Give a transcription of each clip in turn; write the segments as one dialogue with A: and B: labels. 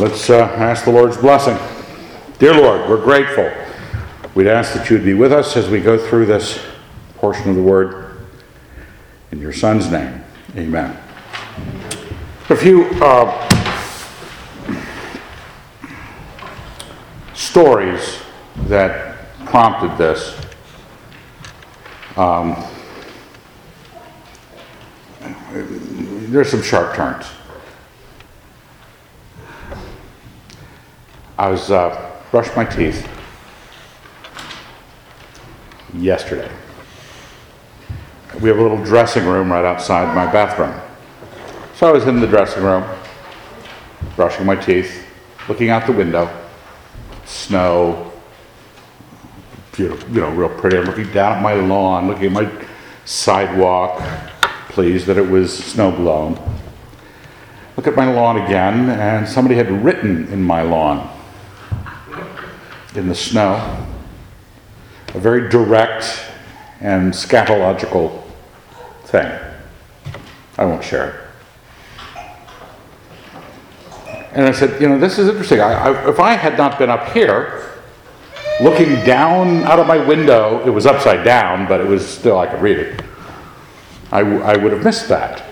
A: Let's uh, ask the Lord's blessing. Dear Lord, we're grateful. We'd ask that you would be with us as we go through this portion of the Word. In your Son's name, amen. A few uh, stories that prompted this. Um, there's some sharp turns. I was uh, brushed my teeth yesterday. We have a little dressing room right outside my bathroom. So I was in the dressing room, brushing my teeth, looking out the window, snow, beautiful, you know, real pretty. I'm looking down at my lawn, looking at my sidewalk, pleased that it was snow blown. Look at my lawn again, and somebody had written in my lawn in the snow a very direct and scatological thing. I won't share it. And I said, you know, this is interesting. I, I, if I had not been up here, looking down out of my window, it was upside down, but it was still, I could read it. I, I would have missed that.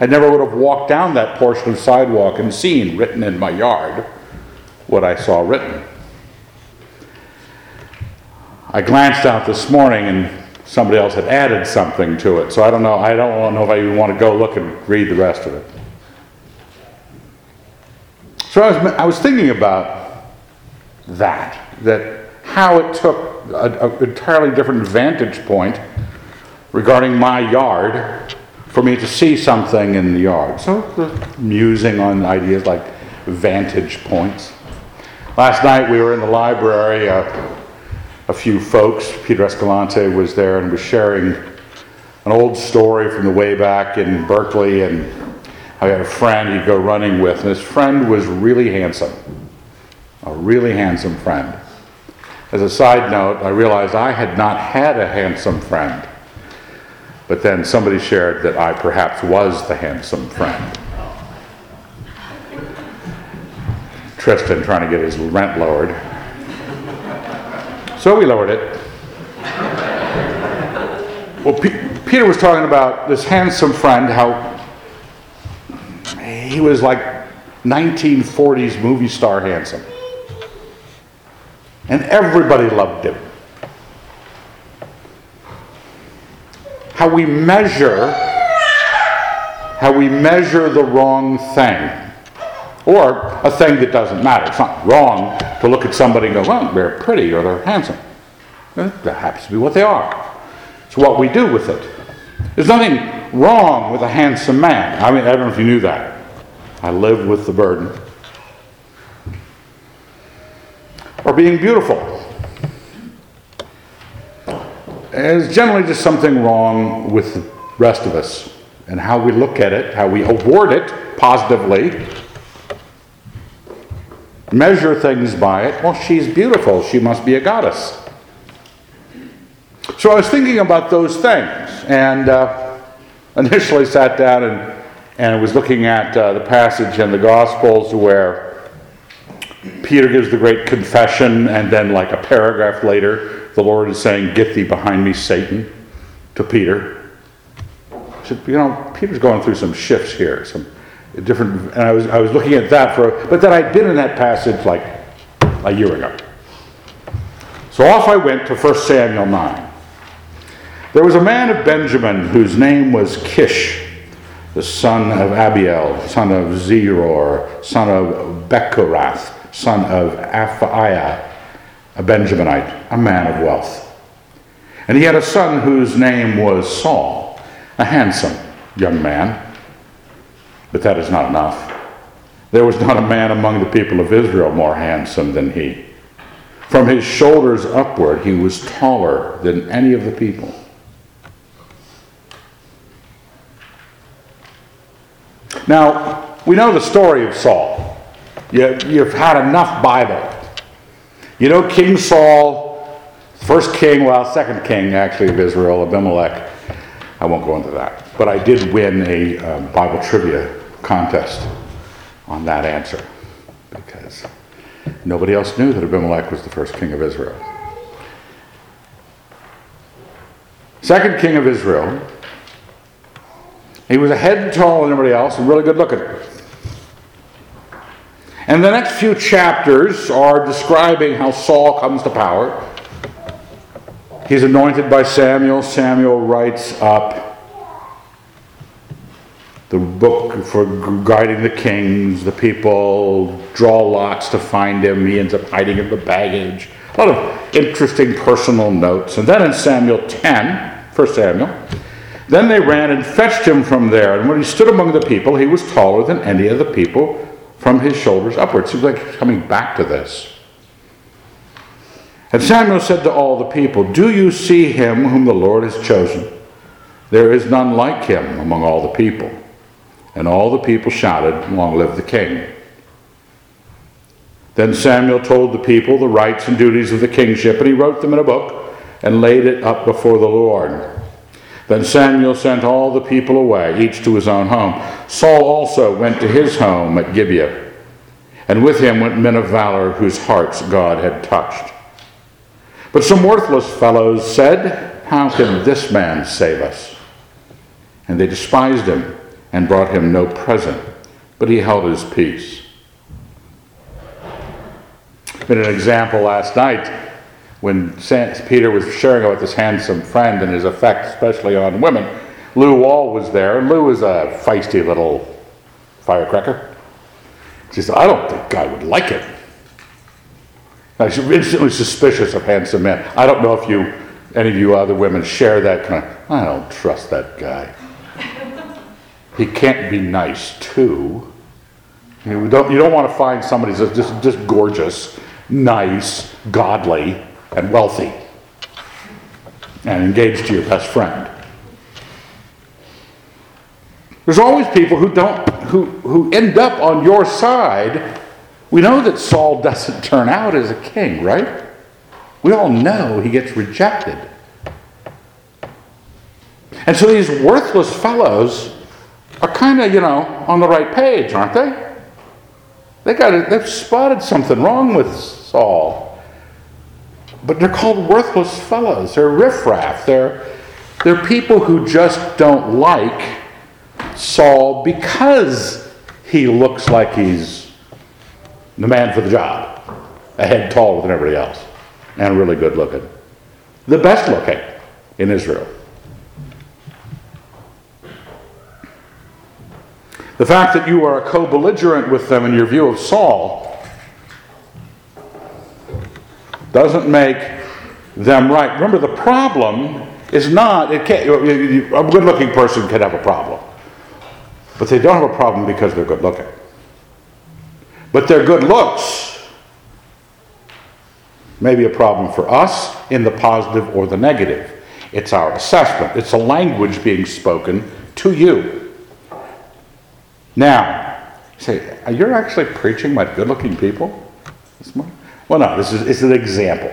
A: I never would have walked down that portion of sidewalk and seen written in my yard what I saw written. I glanced out this morning and somebody else had added something to it, so I don't know. I don't know if I even want to go look and read the rest of it. So I was, I was thinking about that, that how it took an entirely different vantage point regarding my yard for me to see something in the yard. So musing on ideas like vantage points. Last night we were in the library. Uh, a few folks. Peter Escalante was there and was sharing an old story from the way back in Berkeley, and I had a friend he'd go running with, and his friend was really handsome, a really handsome friend. As a side note, I realized I had not had a handsome friend, but then somebody shared that I perhaps was the handsome friend. Tristan trying to get his rent lowered. So we lowered it. Well, P- Peter was talking about this handsome friend, how he was like 1940s movie star handsome. And everybody loved him. How we measure, how we measure the wrong thing or a thing that doesn't matter. It's not wrong to look at somebody and go, well, they're pretty or they're handsome. Eh, that happens to be what they are. It's what we do with it. There's nothing wrong with a handsome man. I mean, I don't know if you knew that. I live with the burden. Or being beautiful. There's generally just something wrong with the rest of us and how we look at it, how we award it positively, measure things by it. Well, she's beautiful. She must be a goddess. So I was thinking about those things and uh, initially sat down and, and was looking at uh, the passage in the Gospels where Peter gives the great confession, and then, like a paragraph later, the Lord is saying, Get thee behind me, Satan, to Peter. Said, you know, Peter's going through some shifts here, some different, and I was, I was looking at that for, but then I'd been in that passage like a year ago. So off I went to 1 Samuel 9. There was a man of Benjamin whose name was Kish, the son of Abiel, son of Zeror, son of Bechorath, son of Aphiah, a Benjaminite, a man of wealth. And he had a son whose name was Saul, a handsome young man but that is not enough. There was not a man among the people of Israel more handsome than he. From his shoulders upward, he was taller than any of the people. Now, we know the story of Saul. You, have had enough Bible. You know, King Saul, first king, well, second king actually of Israel, Abimelech. I won't go into that. But I did win a uh, Bible trivia contest on that answer. because nobody else knew that Abimelech was the first king of Israel. Second king of Israel, he was a head taller than everybody else and really good looking. And the next few chapters are describing how Saul comes to power. He's anointed by Samuel. Samuel writes up the book for guiding the kings. The people draw lots to find him. He ends up hiding in the baggage. A lot of interesting personal notes. And then in Samuel 10, 1 Samuel, then they ran and fetched him from there. And when he stood among the people, he was taller than any of the people from his shoulders upwards. Seems like he's coming back to this. And Samuel said to all the people, Do you see him whom the Lord has chosen? There is none like him among all the people. And all the people shouted, Long live the king. Then Samuel told the people the rights and duties of the kingship, and he wrote them in a book and laid it up before the Lord. Then Samuel sent all the people away, each to his own home. Saul also went to his home at Gibeah, and with him went men of valor whose hearts God had touched. But some worthless fellows said, How can this man save us? And they despised him and brought him no present, but he held his peace. Been an example last night when Saint Peter was sharing about this handsome friend and his effect, especially on women, Lou Wall was there, and Lou is a feisty little firecracker. She said, I don't think I would like it. Now, she's instantly suspicious of handsome men. I don't know if you, any of you other women, share that kind of, I don't trust that guy. He can't be nice, too. You don't, you don't want to find somebody who's just, just gorgeous, nice, godly, and wealthy and engaged to your best friend. There's always people who don't who, who end up on your side. We know that Saul doesn't turn out as a king, right? We all know he gets rejected. And so these worthless fellows are kind of, you know, on the right page, aren't they? They got it, they've spotted something wrong with Saul. But they're called worthless fellows. They're riffraff. They're, they're people who just don't like Saul because he looks like he's the man for the job, a head taller than everybody else, and really good looking. The best looking in Israel. The fact that you are a co belligerent with them in your view of Saul doesn't make them right. Remember, the problem is not, it can't, a good looking person can have a problem. But they don't have a problem because they're good looking. But their good looks may be a problem for us in the positive or the negative. It's our assessment, it's a language being spoken to you. Now, say, you're actually preaching about good looking people this morning? Well, no, this is it's an example.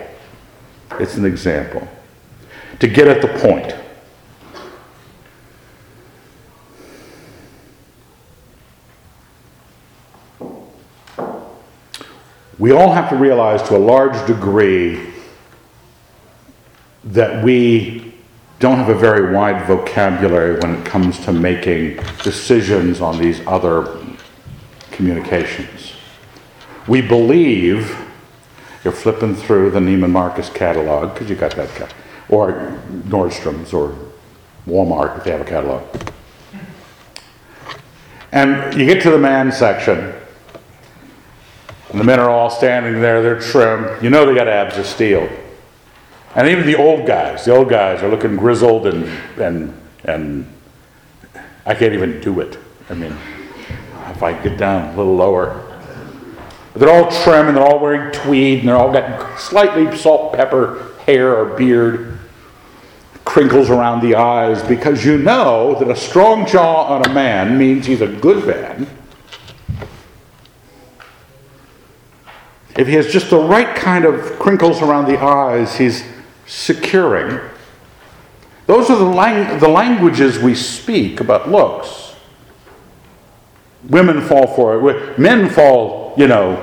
A: It's an example. To get at the point. We all have to realize to a large degree that we don't have a very wide vocabulary when it comes to making decisions on these other communications. We believe you're flipping through the Neiman Marcus catalog, because you got that, or Nordstrom's or Walmart if they have a catalog. And you get to the man section, and the men are all standing there, they're trim. You know they got abs of steel. And even the old guys, the old guys are looking grizzled and, and, and I can't even do it. I mean, if I get down a little lower, they're all trim and they're all wearing tweed and they're all got slightly salt pepper hair or beard, crinkles around the eyes, because you know that a strong jaw on a man means he's a good man. If he has just the right kind of crinkles around the eyes, he's securing. Those are the, lang- the languages we speak about looks. Women fall for it. Men fall you know,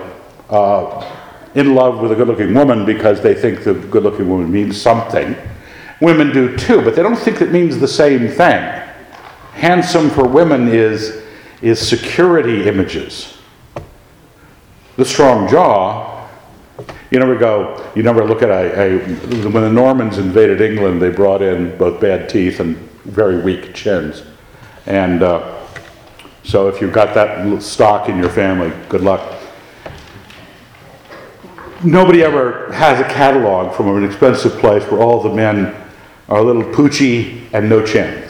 A: uh, in love with a good looking woman because they think the good looking woman means something. Women do too, but they don't think it means the same thing. Handsome for women is, is security images. The strong jaw, you never go, you never look at a, when the Normans invaded England, they brought in both bad teeth and very weak chins. And uh, so if you've got that stock in your family, good luck. Nobody ever has a catalog from an expensive place where all the men are a little poochy and no chin.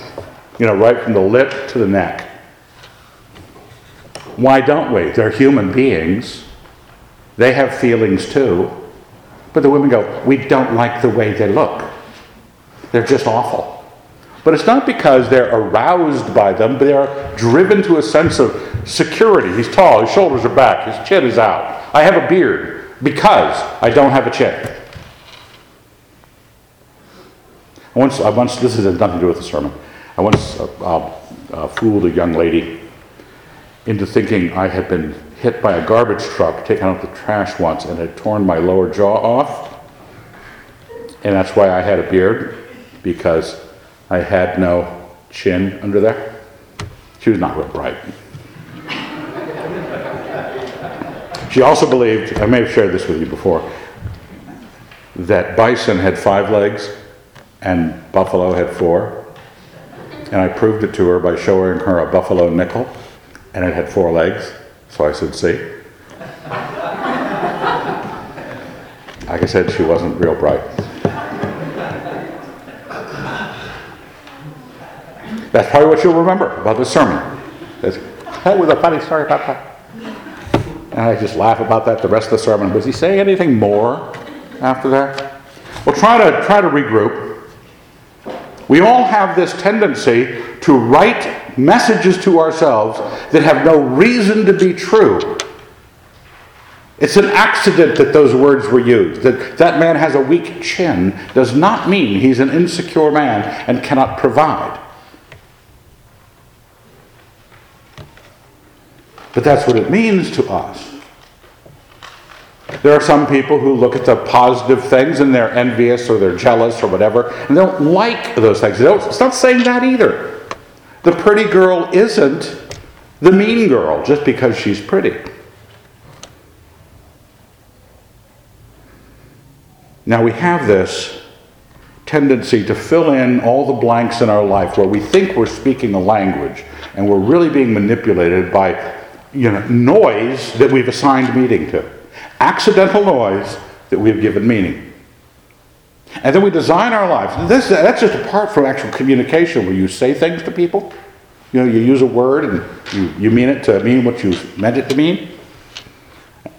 A: You know, right from the lip to the neck. Why don't we? They're human beings. They have feelings too. But the women go, we don't like the way they look. They're just awful. But it's not because they're aroused by them, but they are driven to a sense of security. He's tall, his shoulders are back, his chin is out. I have a beard because I don't have a chin. Once, I once this has nothing to do with the sermon. I once uh, uh, fooled a young lady into thinking I had been hit by a garbage truck taking out the trash once and had torn my lower jaw off. And that's why I had a beard, because I had no chin under there. She was not real bright. she also believed, I may have shared this with you before, that bison had five legs and buffalo had four. And I proved it to her by showing her a buffalo nickel, and it had four legs. So I said, See? Like I said, she wasn't real bright. That's probably what you'll remember about the sermon. that was a funny story about that. And I just laugh about that the rest of the sermon. Was he saying anything more after that? Well, try to try to regroup. We all have this tendency to write messages to ourselves that have no reason to be true. It's an accident that those words were used. That that man has a weak chin does not mean he's an insecure man and cannot provide. But that's what it means to us. There are some people who look at the positive things and they're envious or they're jealous or whatever, and they don't like those things. it's not saying that either. The pretty girl isn't the mean girl just because she's pretty. Now we have this tendency to fill in all the blanks in our life where we think we're speaking a language and we're really being manipulated by you know, noise that we've assigned meaning to, accidental noise that we've given meaning. And then we design our lives. This, that's just apart from actual communication where you say things to people. You know, you use a word and you, you mean it to mean what you meant it to mean.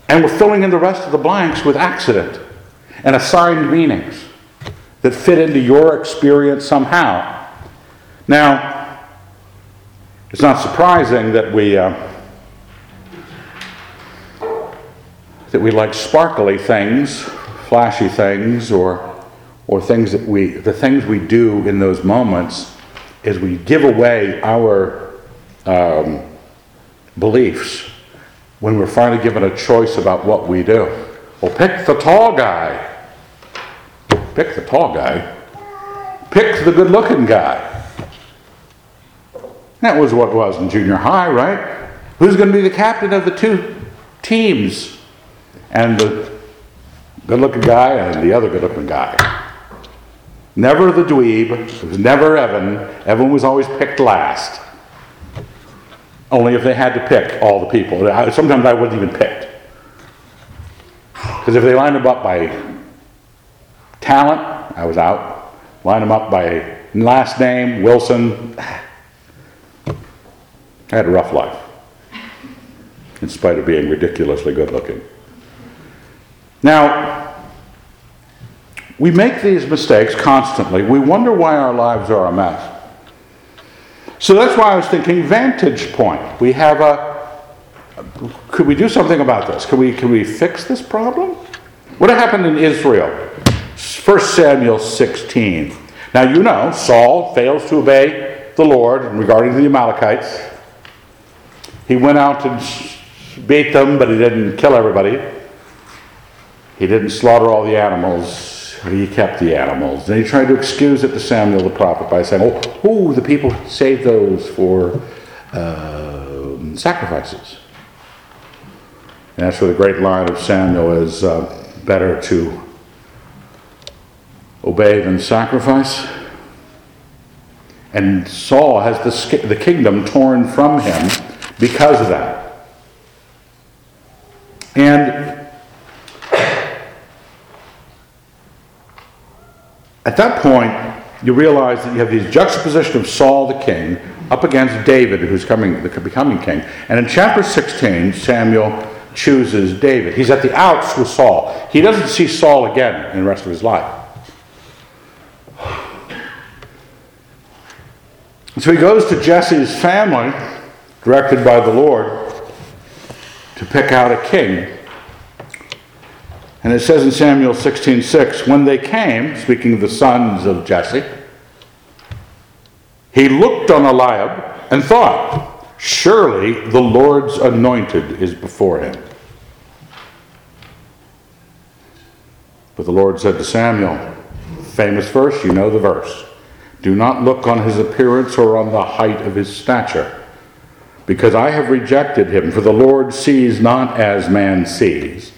A: And we're filling in the rest of the blanks with accident and assigned meanings that fit into your experience somehow. Now, it's not surprising that we. Uh, that we like sparkly things, flashy things, or, or things that we, the things we do in those moments is we give away our um, beliefs when we're finally given a choice about what we do. Well, pick the tall guy. Pick the tall guy. Pick the good looking guy. That was what was in junior high, right? Who's going to be the captain of the two teams? and the good looking guy and the other good looking guy. Never the dweeb. It was never Evan. Evan was always picked last. Only if they had to pick all the people. Sometimes I wasn't even picked. Because if they lined them up by talent, I was out. Line them up by last name, Wilson. I had a rough life, in spite of being ridiculously good looking. Now, we make these mistakes constantly. We wonder why our lives are a mess. So that's why I was thinking vantage point. We have a could we do something about this? Can we can we fix this problem? What happened in Israel? 1 Samuel 16. Now you know Saul fails to obey the Lord regarding the Amalekites. He went out to beat them, but he didn't kill everybody. he didn't slaughter all the animals, he kept the animals. And he tried to excuse it to Samuel the prophet by saying, oh, oh the people saved those for uh, sacrifices. And that's where the great line of Samuel is uh, better to obey than sacrifice. And Saul has the, the kingdom torn from him because of that. And at that point, you realize that you have this juxtaposition of Saul the king up against David, who's coming, becoming king. And in chapter 16, Samuel chooses David. He's at the outs with Saul. He doesn't see Saul again in the rest of his life. So he goes to Jesse's family, directed by the Lord, to pick out a king. And it says in Samuel 16:6, 6, when they came, speaking of the sons of Jesse, he looked on Eliab and thought, Surely the Lord's anointed is before him. But the Lord said to Samuel, famous verse, you know the verse. Do not look on his appearance or on the height of his stature, because I have rejected him. For the Lord sees not as man sees.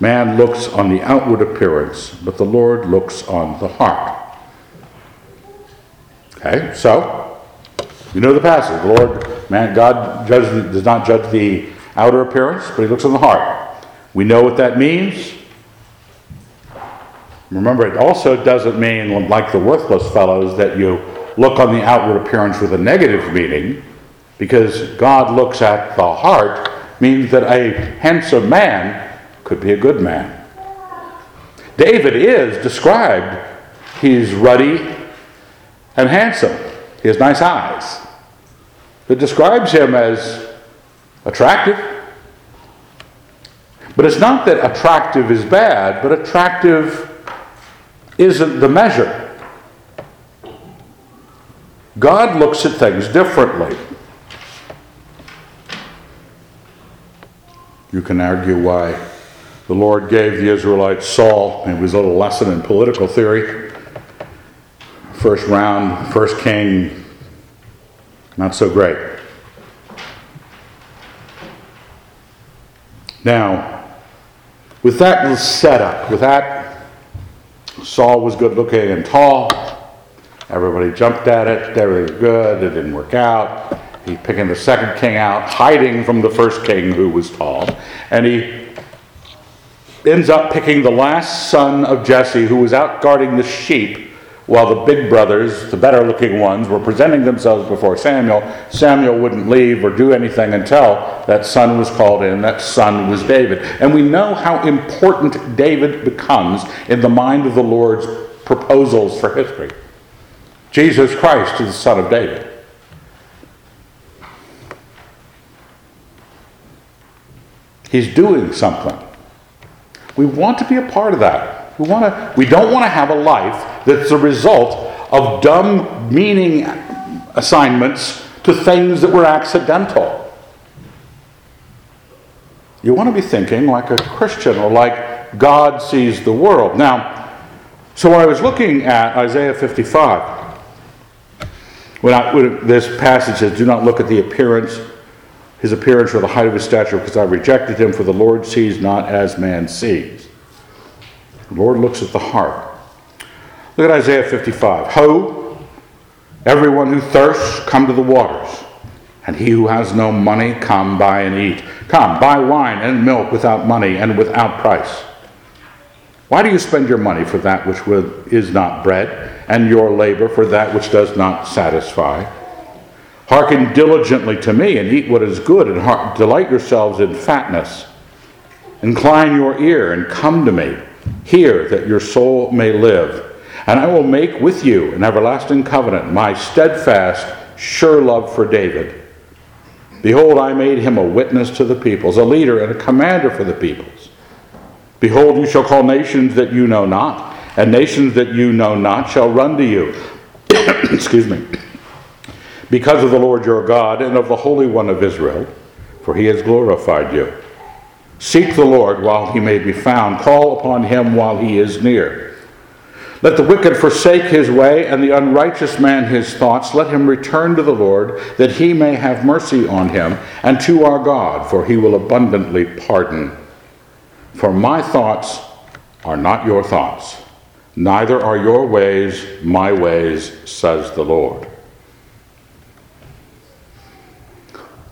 A: Man looks on the outward appearance, but the Lord looks on the heart. Okay, so you know the passage. The Lord, man, God judges, does not judge the outer appearance, but he looks on the heart. We know what that means. Remember, it also doesn't mean, like the worthless fellows, that you look on the outward appearance with a negative meaning, because God looks at the heart, means that a handsome man could be a good man. David is described, he's ruddy and handsome. He has nice eyes. It describes him as attractive. But it's not that attractive is bad, but attractive isn't the measure. God looks at things differently. You can argue why the Lord gave the Israelites Saul. It was a little lesson in political theory. First round, first king, not so great. Now, with that setup, with that, Saul was good looking and tall. Everybody jumped at it. Everything was good. It didn't work out. He picking the second king out, hiding from the first king who was tall. And he ends up picking the last son of Jesse who was out guarding the sheep while the big brothers, the better looking ones, were presenting themselves before Samuel, Samuel wouldn't leave or do anything until that son was called in. That son was David. And we know how important David becomes in the mind of the Lord's proposals for history. Jesus Christ is the son of David. He's doing something. We want to be a part of that. We, wanna, we don't want to have a life that's a result of dumb meaning assignments to things that were accidental. You want to be thinking like a Christian or like God sees the world. Now, so I was looking at Isaiah 55, when, I, when this passage says, Do not look at the appearance, his appearance or the height of his stature, because I rejected him, for the Lord sees not as man sees. The Lord looks at the heart. Look at Isaiah 55. Ho, everyone who thirsts, come to the waters. And he who has no money, come buy and eat. Come, buy wine and milk without money and without price. Why do you spend your money for that which is not bread, and your labor for that which does not satisfy? Hearken diligently to me and eat what is good, and delight yourselves in fatness. Incline your ear and come to me. Hear that your soul may live. And I will make with you an everlasting covenant, my steadfast, sure love for David. Behold, I made him a witness to the peoples, a leader and a commander for the peoples. Behold, you shall call nations that you know not, and nations that you know not shall run to you. Excuse me. Because of the Lord your God and of the Holy One of Israel, for he has glorified you. Seek the Lord while he may be found. Call upon him while he is near. Let the wicked forsake his way, and the unrighteous man his thoughts. Let him return to the Lord, that he may have mercy on him, and to our God, for he will abundantly pardon. For my thoughts are not your thoughts, neither are your ways my ways, says the Lord.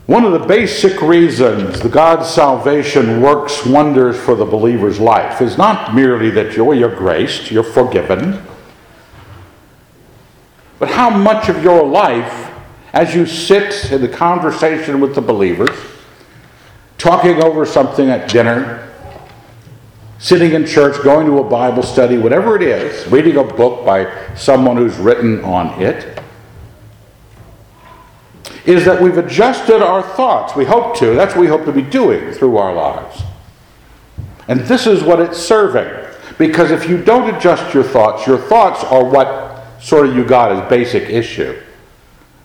A: One of the basic reasons the God's salvation works wonders for the believer's life is not merely that you're, you're graced, you're forgiven, but how much of your life, as you sit in the conversation with the believers, talking over something at dinner, sitting in church, going to a Bible study, whatever it is, reading a book by someone who's written on it, is that we've adjusted our thoughts. We hope to. That's what we hope to be doing through our lives. And this is what it's serving. Because if you don't adjust your thoughts, your thoughts are what sort of you got as basic issue.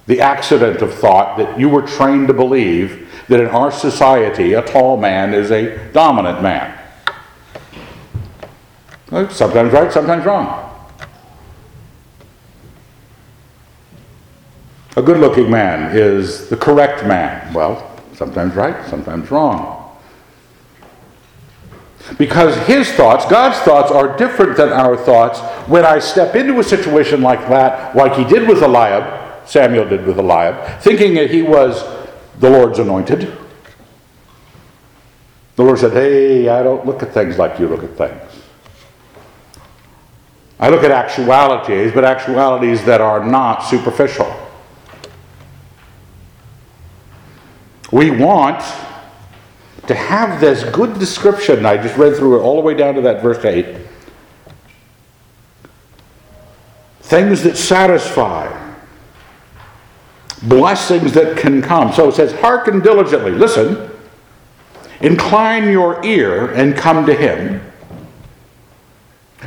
A: The accident of thought that you were trained to believe that in our society a tall man is a dominant man. Sometimes right, sometimes wrong. A good looking man is the correct man. Well, sometimes right, sometimes wrong. Because his thoughts, God's thoughts, are different than our thoughts. When I step into a situation like that, like he did with Eliab, Samuel did with Eliab, thinking that he was the Lord's anointed, the Lord said, Hey, I don't look at things like you look at things. I look at actualities, but actualities that are not superficial. We want to have this good description. I just read through it all the way down to that verse 8. Things that satisfy, blessings that can come. So it says, Hearken diligently, listen, incline your ear and come to him.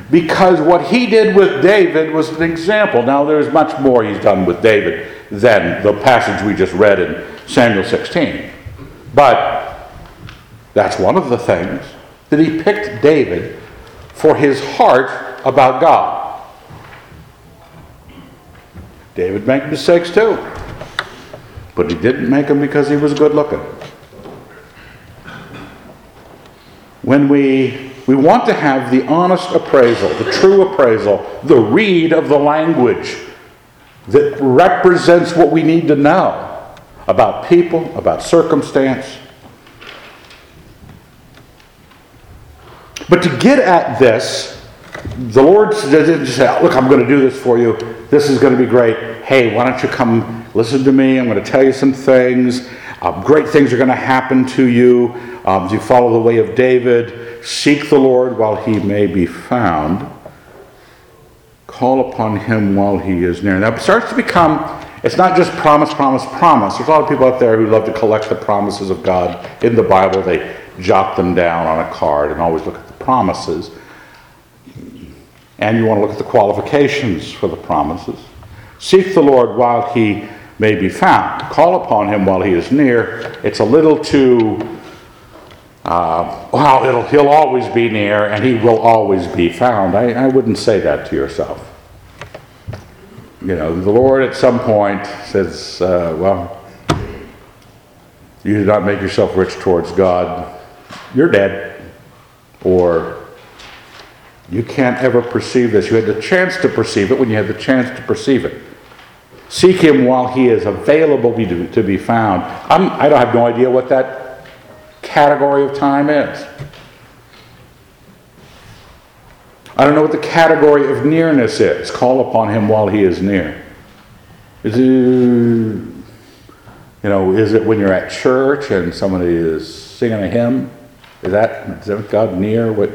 A: Because what he did with David was an example. Now, there's much more he's done with David than the passage we just read in Samuel 16. But that's one of the things that he picked David for his heart about God. David made mistakes too, but he didn't make them because he was good looking. When we, we want to have the honest appraisal, the true appraisal, the read of the language that represents what we need to know about people, about circumstance. But to get at this, the Lord didn't say, Look, I'm going to do this for you. This is going to be great. Hey, why don't you come listen to me? I'm going to tell you some things. Um, great things are going to happen to you um, you follow the way of David. Seek the Lord while he may be found. Call upon him while he is near. Now it starts to become it's not just promise, promise, promise. There's a lot of people out there who love to collect the promises of God in the Bible. They jot them down on a card and always look at the promises. And you want to look at the qualifications for the promises. Seek the Lord while he may be found. Call upon him while he is near. It's a little too, uh, well, he'll always be near and he will always be found. I, I wouldn't say that to yourself you know, the Lord at some point says, uh, well, you do not make yourself rich towards God, you're dead. Or you can't ever perceive this. You had the chance to perceive it when you had the chance to perceive it. Seek him while he is available to be found. I'm, I don't have no idea what that category of time is. I don't know what the category of nearness is. Call upon him while he is near. Is it, you know, is it when you're at church and somebody is singing a hymn? Is that, is that God near? What?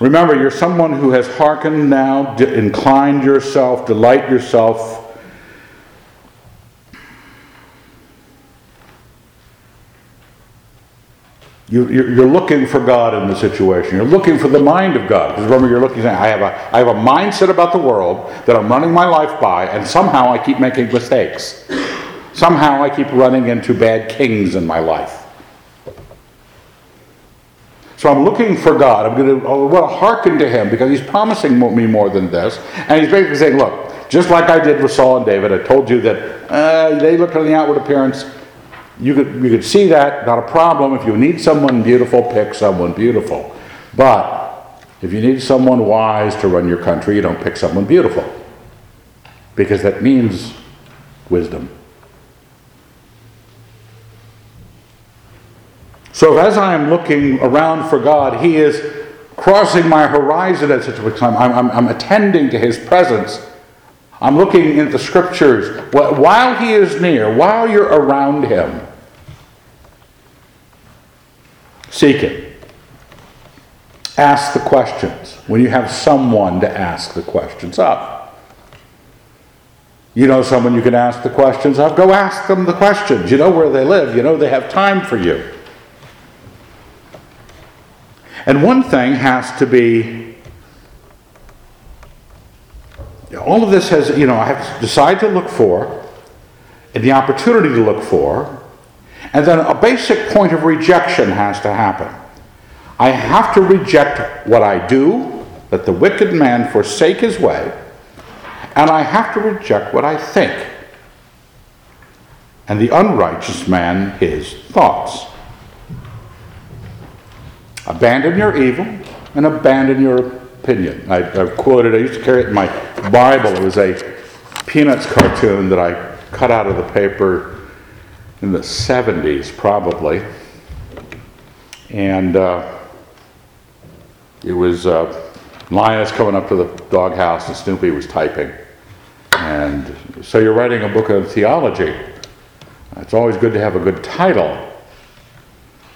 A: Remember, you're someone who has hearkened now, inclined yourself, delight yourself You, are looking for God in the situation. You're looking for the mind of God. Because remember, you're looking, I have, a, I have a mindset about the world that I'm running my life by, and somehow I keep making mistakes. somehow I keep running into bad kings in my life. So I'm looking for God. I'm going to, I want to hearken to Him because He's promising me more than this. And He's basically saying, look, just like I did with Saul and David, I told you that uh, they looked on the outward appearance. You could, you could see that, not a problem. If you need someone beautiful, pick someone beautiful. But if you need someone wise to run your country, you don't pick someone beautiful. Because that means wisdom. So as I am looking around for God, He is crossing my horizon at such a time. I'm, I'm, I'm attending to His presence. I'm looking into the scriptures. While He is near, while you're around Him, seek it. Ask the questions when you have someone to ask the questions of. You know someone you can ask the questions of? Go ask them the questions. You know where they live. You know they have time for you. And one thing has to be all of this has, you know, I have to decide to look for, and the opportunity to look for, and then a basic point of rejection has to happen. I have to reject what I do, that the wicked man forsake his way, and I have to reject what I think, and the unrighteous man his thoughts. Abandon your evil and abandon your opinion. I, have quoted, I used to carry it in my Bible. It was a Peanuts cartoon that I cut out of the paper in the 70s, probably. And uh, it was uh, Linus coming up to the doghouse, and Snoopy was typing. And so you're writing a book of theology. It's always good to have a good title.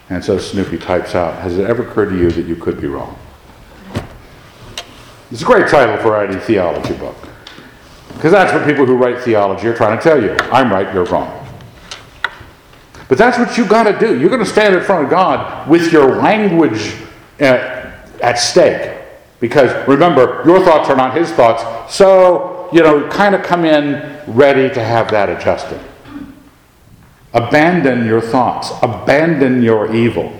A: And so Snoopy types out, Has it ever occurred to you that you could be wrong? It's a great title for writing a theology book. Because that's what people who write theology are trying to tell you. I'm right, you're wrong. But that's what you've got to do. You're going to stand in front of God with your language at, at stake. Because remember, your thoughts are not his thoughts. So, you know, kind of come in ready to have that adjusted. Abandon your thoughts, abandon your evil.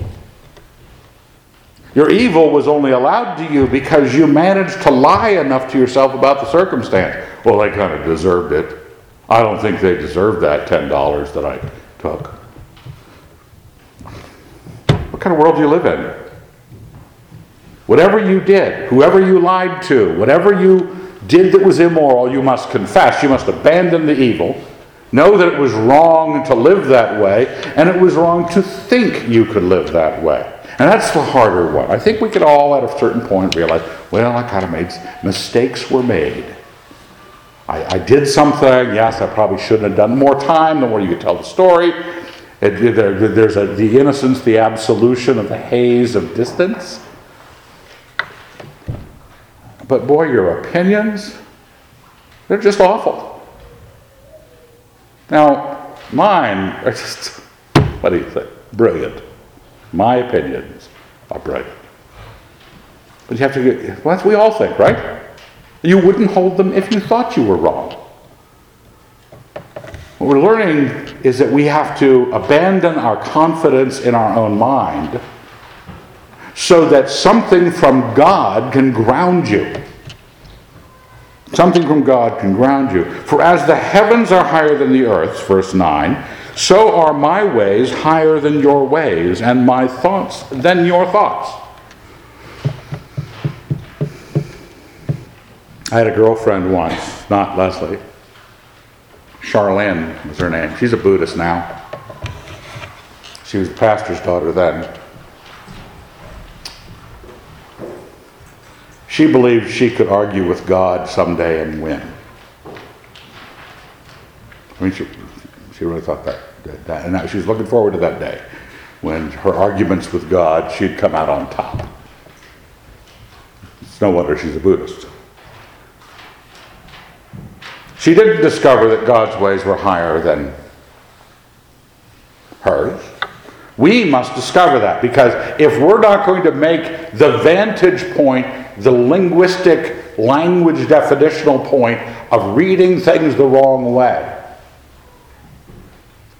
A: Your evil was only allowed to you because you managed to lie enough to yourself about the circumstance. Well, they kind of deserved it. I don't think they deserved that $10 that I took. Kind of world do you live in? Whatever you did, whoever you lied to, whatever you did that was immoral, you must confess. You must abandon the evil Know that it was wrong to live that way, and it was wrong to think you could live that way. And that's the harder one. I think we could all, at a certain point, realize, well, I kind of made mistakes were made. I, I, did something. Yes, I probably shouldn't have done more time. The more you could tell the story, it, there, there's a, the innocence, the absolution of the haze of distance. But boy, your opinions, they're just awful. Now, mine are just, what do you think? Brilliant. My opinions are brilliant. But you have to get, well, that's we all think, right? You wouldn't hold them if you thought you were wrong. What we're learning is that we have to abandon our confidence in our own mind so that something from God can ground you. Something from God can ground you. For as the heavens are higher than the earth, verse 9, so are my ways higher than your ways, and my thoughts than your thoughts. I had a girlfriend once, not Leslie. Charlene was her name. She's a Buddhist now. She was the pastor's daughter then. She believed she could argue with God someday and win. I mean, she, she really thought that, that, and she was looking forward to that day when her arguments with God, she'd come out on top. It's no wonder she's a Buddhist. She didn't discover that God's ways were higher than hers. We must discover that because if we're not going to make the vantage point the linguistic, language definitional point of reading things the wrong way.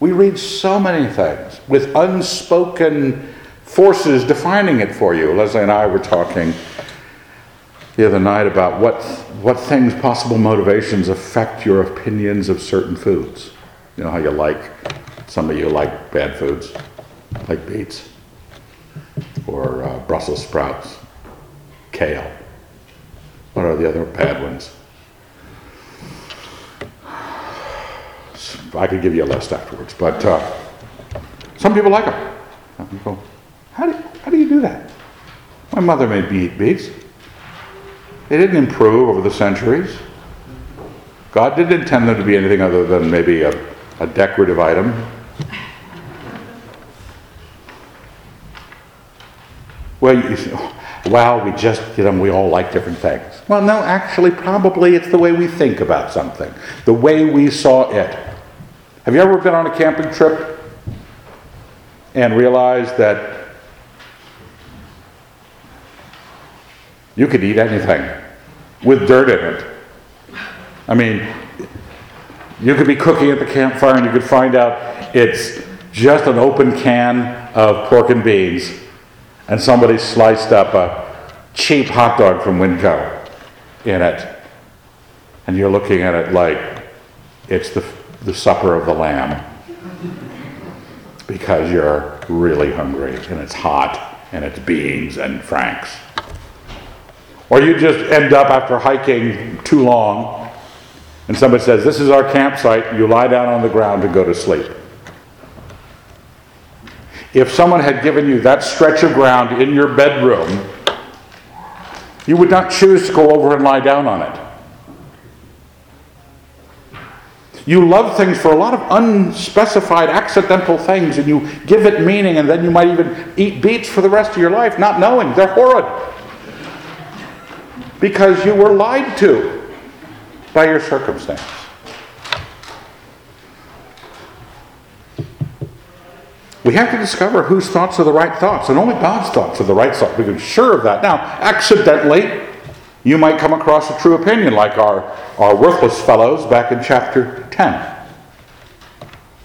A: We read so many things with unspoken forces defining it for you. Leslie and I were talking the other night about what, what things, possible motivations, affect your opinions of certain foods. You know how you like, some of you like bad foods, like beets, or uh, Brussels sprouts, kale. What are the other bad ones? I could give you a list afterwards, but uh, some people like them. Some people, how do, how do you do that? My mother made me eat beets. They didn't improve over the centuries. God didn't intend them to be anything other than maybe a, a decorative item. Well, you, well, we just, you know, we all like different things. Well, no, actually, probably it's the way we think about something, the way we saw it. Have you ever been on a camping trip and realized that you could eat anything with dirt in it? I mean, you could be cooking at the campfire and you could find out it's just an open can of pork and beans, and somebody sliced up a cheap hot dog from Winco in it. And you're looking at it like it's the, the supper of the lamb because you're really hungry and it's hot and it's beans and franks. Or you just end up after hiking too long and somebody says, This is our campsite, you lie down on the ground and go to sleep. If someone had given you that stretch of ground in your bedroom, you would not choose to go over and lie down on it. You love things for a lot of unspecified, accidental things, and you give it meaning, and then you might even eat beets for the rest of your life, not knowing they're horrid. Because you were lied to by your circumstance. We have to discover whose thoughts are the right thoughts, and only God's thoughts are the right thoughts. We can be sure of that. Now, accidentally, you might come across a true opinion like our, our worthless fellows back in chapter 10.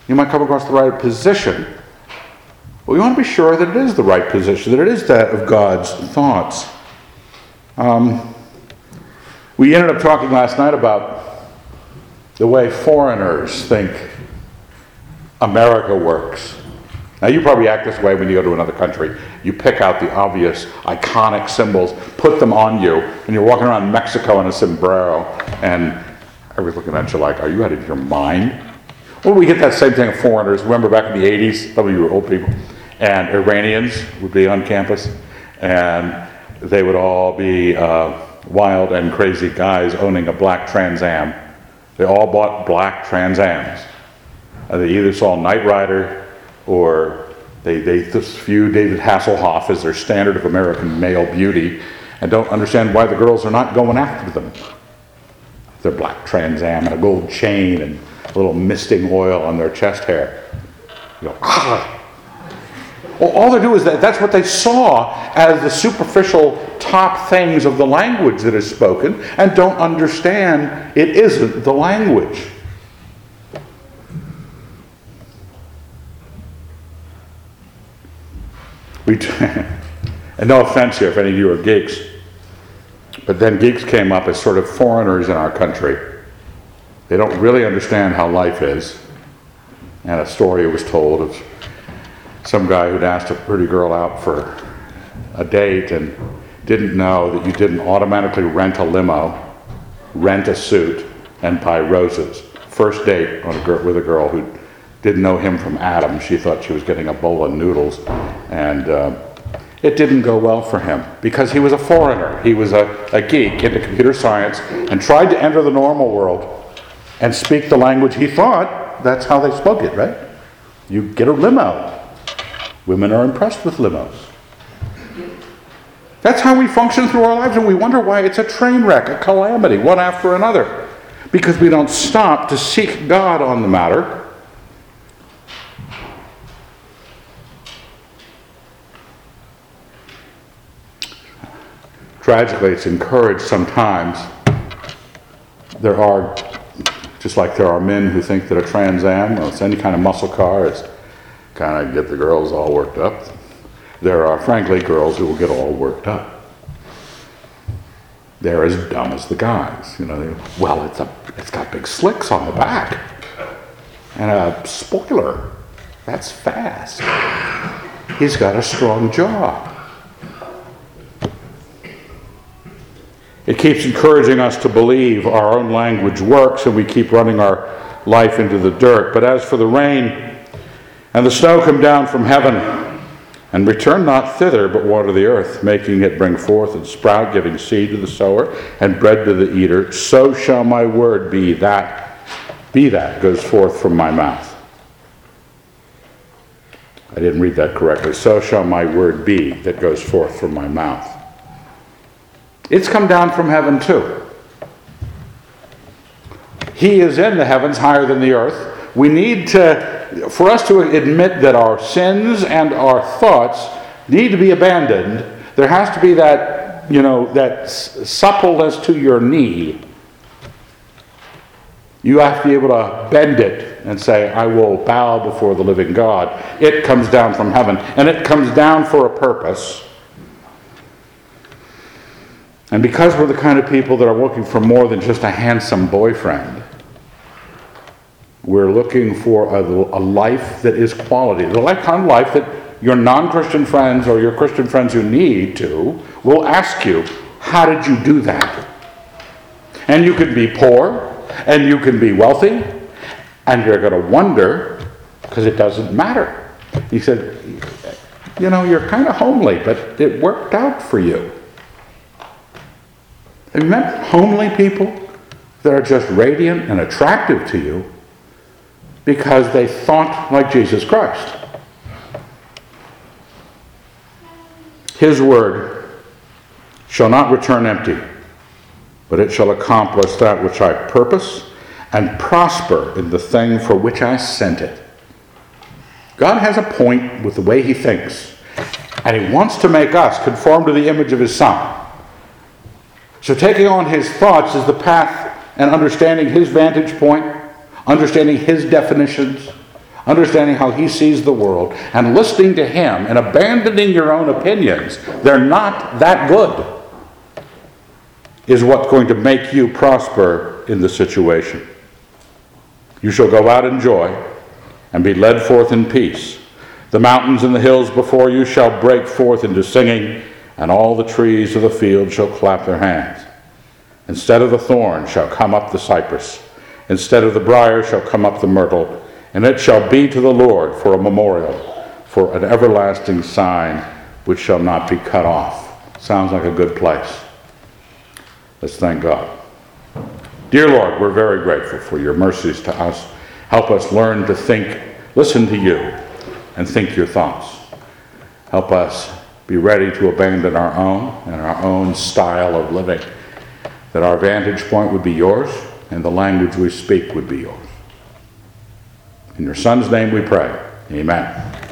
A: You might come across the right position. But we want to be sure that it is the right position, that it is that of God's thoughts. Um, we ended up talking last night about the way foreigners think America works. Now, you probably act this way when you go to another country. You pick out the obvious, iconic symbols, put them on you, and you're walking around Mexico in a sombrero, and everybody's looking at you like, Are you out of your mind? Well, we get that same thing of foreigners. Remember back in the 80s, some of you were old people, and Iranians would be on campus, and they would all be uh, wild and crazy guys owning a black Trans Am. They all bought black Trans Ams. And they either saw Knight Rider or they, they view David Hasselhoff as their standard of American male beauty and don't understand why the girls are not going after them. Their black Trans Am and a gold chain and a little misting oil on their chest hair. You go, ah. Well, all they do is that that's what they saw as the superficial top things of the language that is spoken and don't understand it isn't the language. We, and no offense here if any of you are geeks, but then geeks came up as sort of foreigners in our country. They don't really understand how life is. And a story was told of some guy who'd asked a pretty girl out for a date and didn't know that you didn't automatically rent a limo, rent a suit, and buy roses. First date a girl, with a girl who didn't know him from Adam. She thought she was getting a bowl of noodles. And uh, it didn't go well for him because he was a foreigner. He was a, a geek into computer science and tried to enter the normal world and speak the language he thought that's how they spoke it, right? You get a limo. Women are impressed with limos. That's how we function through our lives, and we wonder why it's a train wreck, a calamity, one after another. Because we don't stop to seek God on the matter Tragically, it's encouraged sometimes. There are, Just like there are men who think that a Trans Am or any kind of muscle car is kind of get the girls all worked up. There are, frankly, girls who will get all worked up. They're as dumb as the guys. You know, well, it's, a, it's got big slicks on the back and a spoiler. That's fast. He's got a strong jaw. It keeps encouraging us to believe our own language works and we keep running our life into the dirt. But as for the rain and the snow come down from heaven and return not thither, but water the earth, making it bring forth and sprout, giving seed to the sower and bread to the eater, so shall my word be that, be that goes forth from my mouth. I didn't read that correctly. So shall my word be that goes forth from my mouth. It's come down from heaven too. He is in the heavens higher than the earth. We need to, for us to admit that our sins and our thoughts need to be abandoned, there has to be that, you know, that suppleness to your knee. You have to be able to bend it and say, I will bow before the living God. It comes down from heaven, and it comes down for a purpose. And because we're the kind of people that are looking for more than just a handsome boyfriend, we're looking for a, a life that is quality. The kind of life that your non Christian friends or your Christian friends who need to will ask you, How did you do that? And you can be poor, and you can be wealthy, and you're going to wonder because it doesn't matter. He said, You know, you're kind of homely, but it worked out for you. Have you met homely people that are just radiant and attractive to you because they thought like Jesus Christ? His word shall not return empty, but it shall accomplish that which I purpose and prosper in the thing for which I sent it. God has a point with the way He thinks, and He wants to make us conform to the image of His Son. So, taking on his thoughts is the path and understanding his vantage point, understanding his definitions, understanding how he sees the world, and listening to him and abandoning your own opinions. They're not that good, is what's going to make you prosper in the situation. You shall go out in joy and be led forth in peace. The mountains and the hills before you shall break forth into singing and all the trees of the field shall clap their hands. Instead of the thorn shall come up the cypress, instead of the brier shall come up the myrtle, and it shall be to the Lord for a memorial, for an everlasting sign which shall not be cut off. Sounds like a good place. Let's thank God. Dear Lord, we're very grateful for your mercies to us. Help us learn to think, listen to you, and think your thoughts. Help us be ready to abandon our own and our own style of living, that our vantage point would be yours and the language we speak would be yours. In your Son's name we pray. Amen.